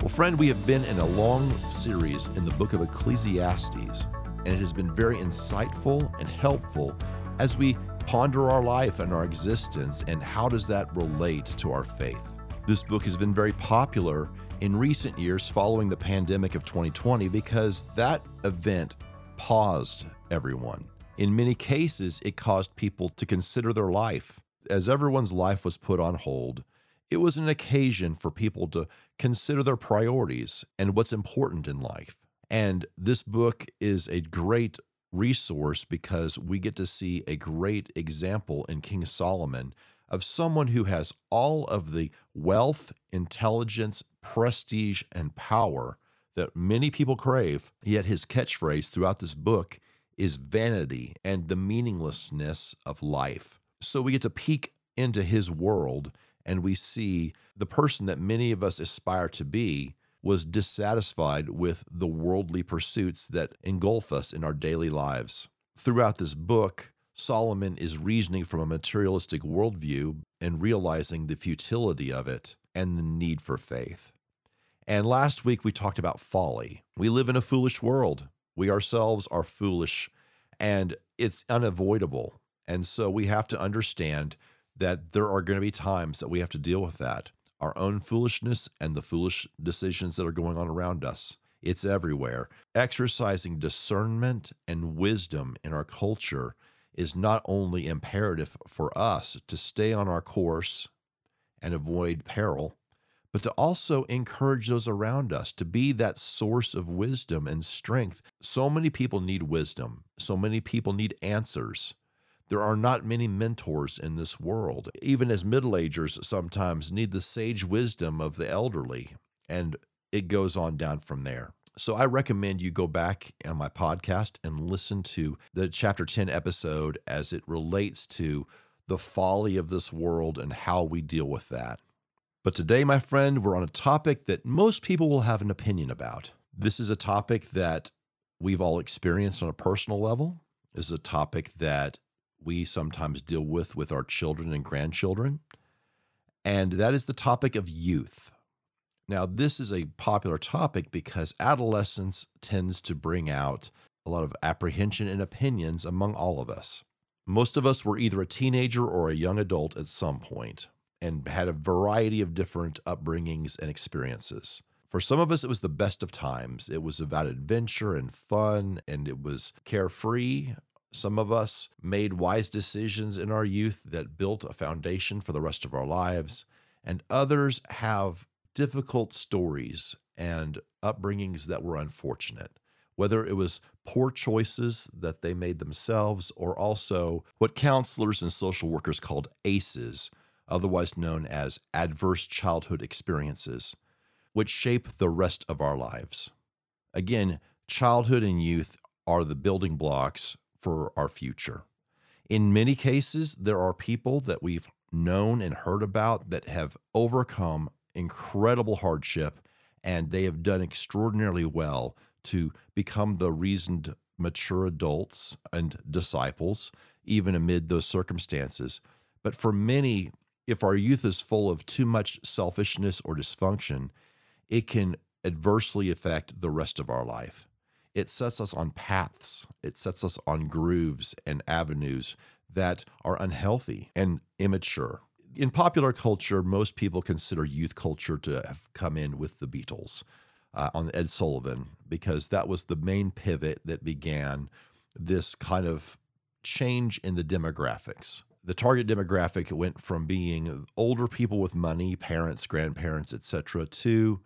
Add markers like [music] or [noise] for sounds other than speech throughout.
Well, friend, we have been in a long series in the book of Ecclesiastes, and it has been very insightful and helpful as we ponder our life and our existence and how does that relate to our faith. This book has been very popular in recent years following the pandemic of 2020 because that event paused everyone. In many cases, it caused people to consider their life. As everyone's life was put on hold, it was an occasion for people to consider their priorities and what's important in life. And this book is a great resource because we get to see a great example in King Solomon of someone who has all of the wealth, intelligence, prestige, and power that many people crave. Yet his catchphrase throughout this book is vanity and the meaninglessness of life. So we get to peek into his world and we see the person that many of us aspire to be was dissatisfied with the worldly pursuits that engulf us in our daily lives. Throughout this book, Solomon is reasoning from a materialistic worldview and realizing the futility of it and the need for faith. And last week we talked about folly. We live in a foolish world. We ourselves are foolish and it's unavoidable. And so we have to understand that there are going to be times that we have to deal with that our own foolishness and the foolish decisions that are going on around us. It's everywhere. Exercising discernment and wisdom in our culture is not only imperative for us to stay on our course and avoid peril, but to also encourage those around us to be that source of wisdom and strength. So many people need wisdom, so many people need answers. There are not many mentors in this world. Even as middle agers sometimes need the sage wisdom of the elderly, and it goes on down from there. So I recommend you go back on my podcast and listen to the chapter 10 episode as it relates to the folly of this world and how we deal with that. But today, my friend, we're on a topic that most people will have an opinion about. This is a topic that we've all experienced on a personal level. This is a topic that we sometimes deal with with our children and grandchildren. And that is the topic of youth. Now, this is a popular topic because adolescence tends to bring out a lot of apprehension and opinions among all of us. Most of us were either a teenager or a young adult at some point and had a variety of different upbringings and experiences. For some of us, it was the best of times. It was about adventure and fun, and it was carefree. Some of us made wise decisions in our youth that built a foundation for the rest of our lives, and others have difficult stories and upbringings that were unfortunate, whether it was poor choices that they made themselves or also what counselors and social workers called ACEs, otherwise known as adverse childhood experiences, which shape the rest of our lives. Again, childhood and youth are the building blocks for our future. In many cases, there are people that we've known and heard about that have overcome incredible hardship and they have done extraordinarily well to become the reasoned, mature adults and disciples, even amid those circumstances. But for many, if our youth is full of too much selfishness or dysfunction, it can adversely affect the rest of our life it sets us on paths, it sets us on grooves and avenues that are unhealthy and immature. In popular culture, most people consider youth culture to have come in with the Beatles uh, on Ed Sullivan because that was the main pivot that began this kind of change in the demographics. The target demographic went from being older people with money, parents, grandparents, etc., to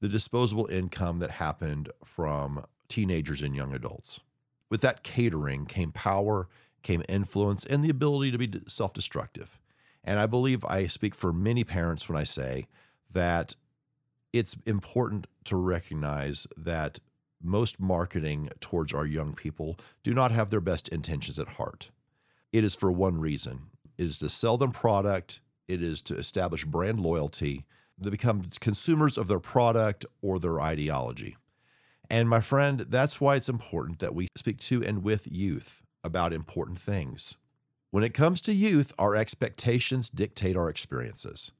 the disposable income that happened from teenagers and young adults. With that catering came power, came influence, and the ability to be self destructive. And I believe I speak for many parents when I say that it's important to recognize that most marketing towards our young people do not have their best intentions at heart. It is for one reason it is to sell them product, it is to establish brand loyalty, to become consumers of their product or their ideology. And my friend, that's why it's important that we speak to and with youth about important things. When it comes to youth, our expectations dictate our experiences.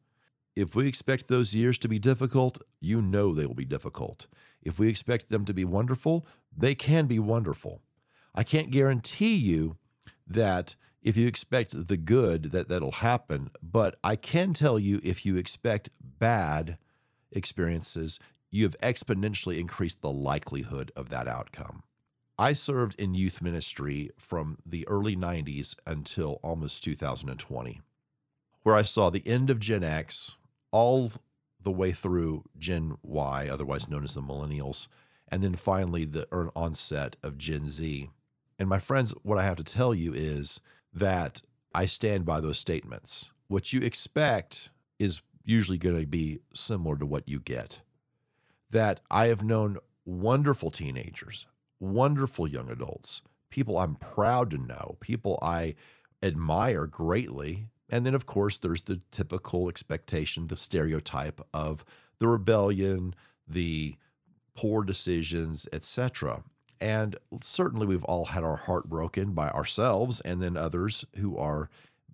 If we expect those years to be difficult, you know they will be difficult. If we expect them to be wonderful, they can be wonderful. I can't guarantee you that if you expect the good that that'll happen, but I can tell you if you expect bad experiences, you have exponentially increased the likelihood of that outcome. I served in youth ministry from the early 90s until almost 2020, where I saw the end of Gen X, all the way through Gen Y, otherwise known as the millennials, and then finally the onset of Gen Z. And my friends, what I have to tell you is that I stand by those statements. What you expect is usually going to be similar to what you get. That I have known wonderful teenagers, wonderful young adults, people I'm proud to know, people I admire greatly. And then, of course, there's the typical expectation, the stereotype of the rebellion, the poor decisions, etc. And certainly, we've all had our heart broken by ourselves and then others who are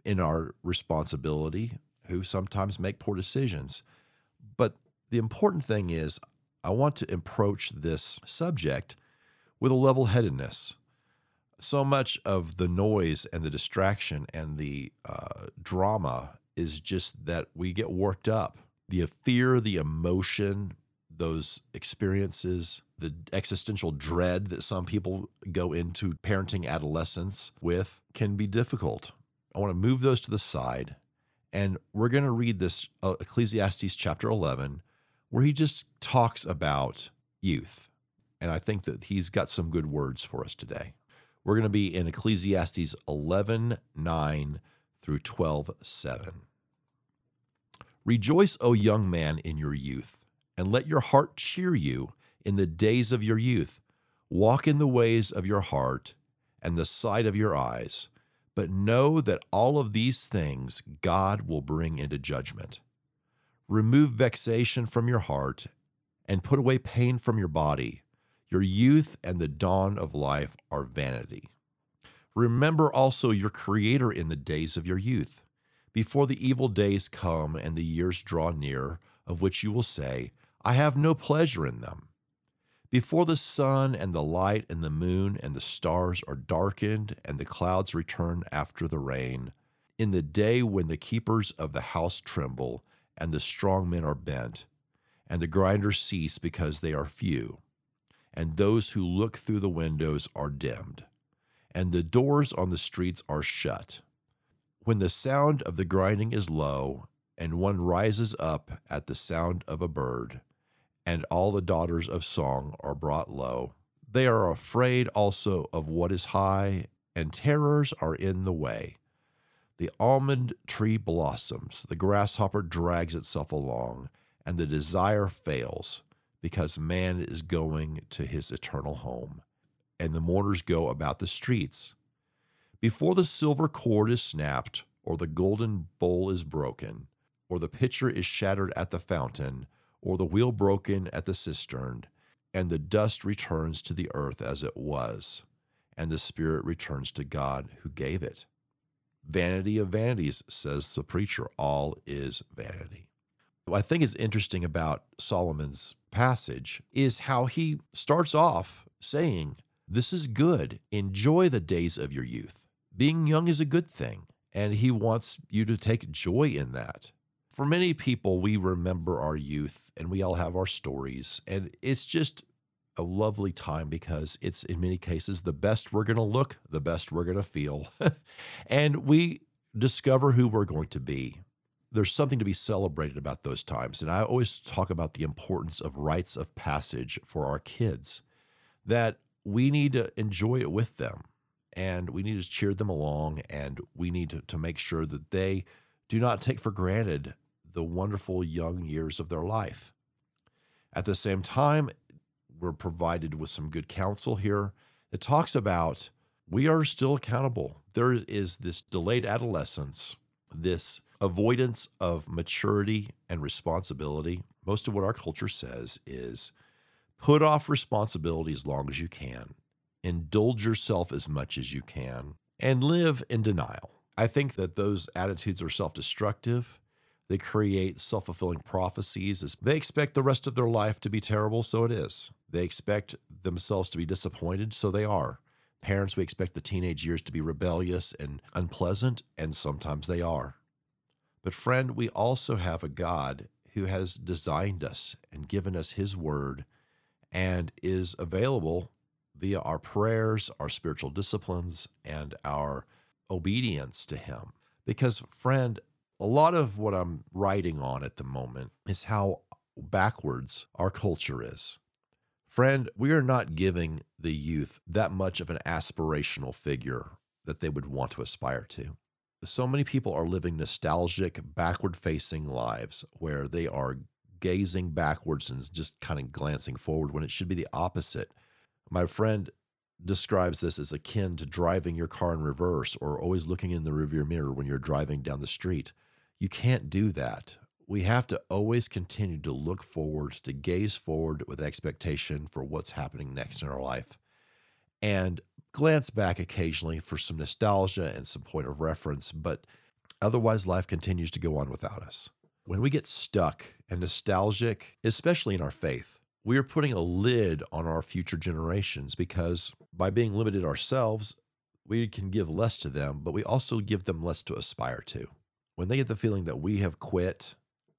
in our responsibility who sometimes make poor decisions. But the important thing is, I want to approach this subject with a level headedness. So much of the noise and the distraction and the uh, drama is just that we get worked up. The fear, the emotion, those experiences, the existential dread that some people go into parenting adolescence with can be difficult. I want to move those to the side. And we're going to read this uh, Ecclesiastes chapter 11, where he just talks about youth. And I think that he's got some good words for us today. We're going to be in Ecclesiastes 11 9 through 12 7. Rejoice, O young man, in your youth and let your heart cheer you in the days of your youth. Walk in the ways of your heart and the sight of your eyes, but know that all of these things God will bring into judgment. Remove vexation from your heart and put away pain from your body. Your youth and the dawn of life are vanity. Remember also your Creator in the days of your youth, before the evil days come and the years draw near, of which you will say, I have no pleasure in them. Before the sun and the light and the moon and the stars are darkened and the clouds return after the rain, in the day when the keepers of the house tremble and the strong men are bent, and the grinders cease because they are few, and those who look through the windows are dimmed, and the doors on the streets are shut. When the sound of the grinding is low, and one rises up at the sound of a bird, and all the daughters of song are brought low. They are afraid also of what is high, and terrors are in the way. The almond tree blossoms, the grasshopper drags itself along, and the desire fails, because man is going to his eternal home, and the mourners go about the streets. Before the silver cord is snapped, or the golden bowl is broken, or the pitcher is shattered at the fountain, or the wheel broken at the cistern, and the dust returns to the earth as it was, and the spirit returns to God who gave it. Vanity of vanities, says the preacher, all is vanity. What I think is interesting about Solomon's passage is how he starts off saying, This is good. Enjoy the days of your youth. Being young is a good thing, and he wants you to take joy in that for many people, we remember our youth and we all have our stories. And it's just a lovely time because it's in many cases the best we're going to look, the best we're going to feel. [laughs] and we discover who we're going to be. There's something to be celebrated about those times. And I always talk about the importance of rites of passage for our kids, that we need to enjoy it with them and we need to cheer them along and we need to, to make sure that they do not take for granted the wonderful young years of their life. At the same time, we're provided with some good counsel here. It talks about we are still accountable. There is this delayed adolescence, this avoidance of maturity and responsibility. Most of what our culture says is put off responsibility as long as you can, indulge yourself as much as you can, and live in denial. I think that those attitudes are self destructive. They create self fulfilling prophecies. They expect the rest of their life to be terrible, so it is. They expect themselves to be disappointed, so they are. Parents, we expect the teenage years to be rebellious and unpleasant, and sometimes they are. But, friend, we also have a God who has designed us and given us His Word and is available via our prayers, our spiritual disciplines, and our obedience to Him. Because, friend, a lot of what I'm writing on at the moment is how backwards our culture is. Friend, we are not giving the youth that much of an aspirational figure that they would want to aspire to. So many people are living nostalgic, backward facing lives where they are gazing backwards and just kind of glancing forward when it should be the opposite. My friend describes this as akin to driving your car in reverse or always looking in the rearview mirror when you're driving down the street. You can't do that. We have to always continue to look forward, to gaze forward with expectation for what's happening next in our life, and glance back occasionally for some nostalgia and some point of reference, but otherwise, life continues to go on without us. When we get stuck and nostalgic, especially in our faith, we are putting a lid on our future generations because by being limited ourselves, we can give less to them, but we also give them less to aspire to. When they get the feeling that we have quit,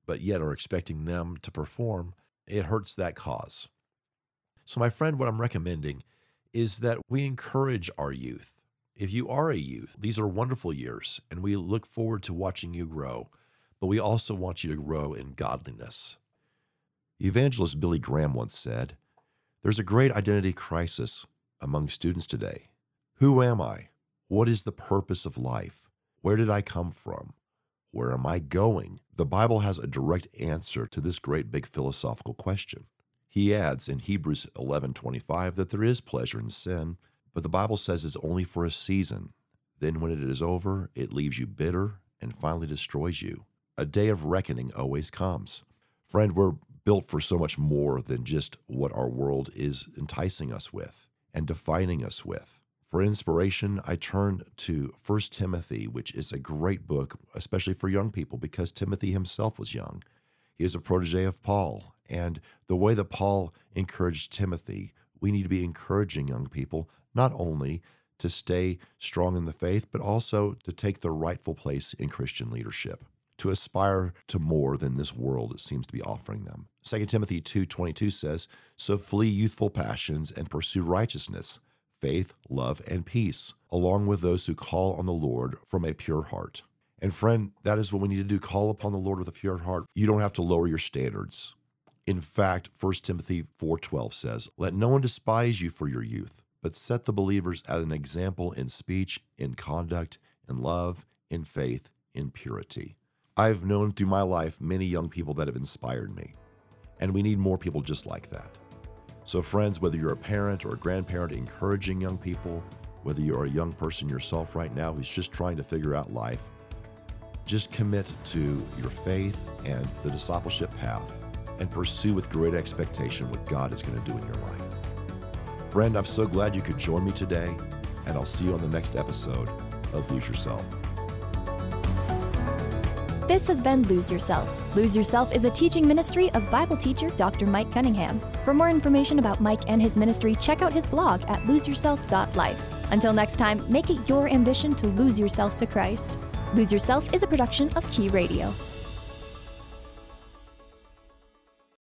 but yet are expecting them to perform, it hurts that cause. So, my friend, what I'm recommending is that we encourage our youth. If you are a youth, these are wonderful years, and we look forward to watching you grow but we also want you to grow in godliness. Evangelist Billy Graham once said, There's a great identity crisis among students today. Who am I? What is the purpose of life? Where did I come from? Where am I going? The Bible has a direct answer to this great big philosophical question. He adds in Hebrews 11:25 that there is pleasure in sin, but the Bible says it's only for a season. Then when it is over, it leaves you bitter and finally destroys you a day of reckoning always comes. Friend, we're built for so much more than just what our world is enticing us with and defining us with. For inspiration, I turn to 1 Timothy, which is a great book, especially for young people, because Timothy himself was young. He is a protege of Paul. And the way that Paul encouraged Timothy, we need to be encouraging young people not only to stay strong in the faith, but also to take their rightful place in Christian leadership to aspire to more than this world seems to be offering them. 2 Timothy 2:22 says, "So flee youthful passions and pursue righteousness, faith, love, and peace, along with those who call on the Lord from a pure heart." And friend, that is what we need to do. Call upon the Lord with a pure heart. You don't have to lower your standards. In fact, 1 Timothy 4:12 says, "Let no one despise you for your youth, but set the believers as an example in speech, in conduct, in love, in faith, in purity." I've known through my life many young people that have inspired me, and we need more people just like that. So, friends, whether you're a parent or a grandparent encouraging young people, whether you're a young person yourself right now who's just trying to figure out life, just commit to your faith and the discipleship path and pursue with great expectation what God is going to do in your life. Friend, I'm so glad you could join me today, and I'll see you on the next episode of Lose Yourself. This has been Lose Yourself. Lose Yourself is a teaching ministry of Bible teacher Dr. Mike Cunningham. For more information about Mike and his ministry, check out his blog at loseyourself.life. Until next time, make it your ambition to lose yourself to Christ. Lose Yourself is a production of Key Radio.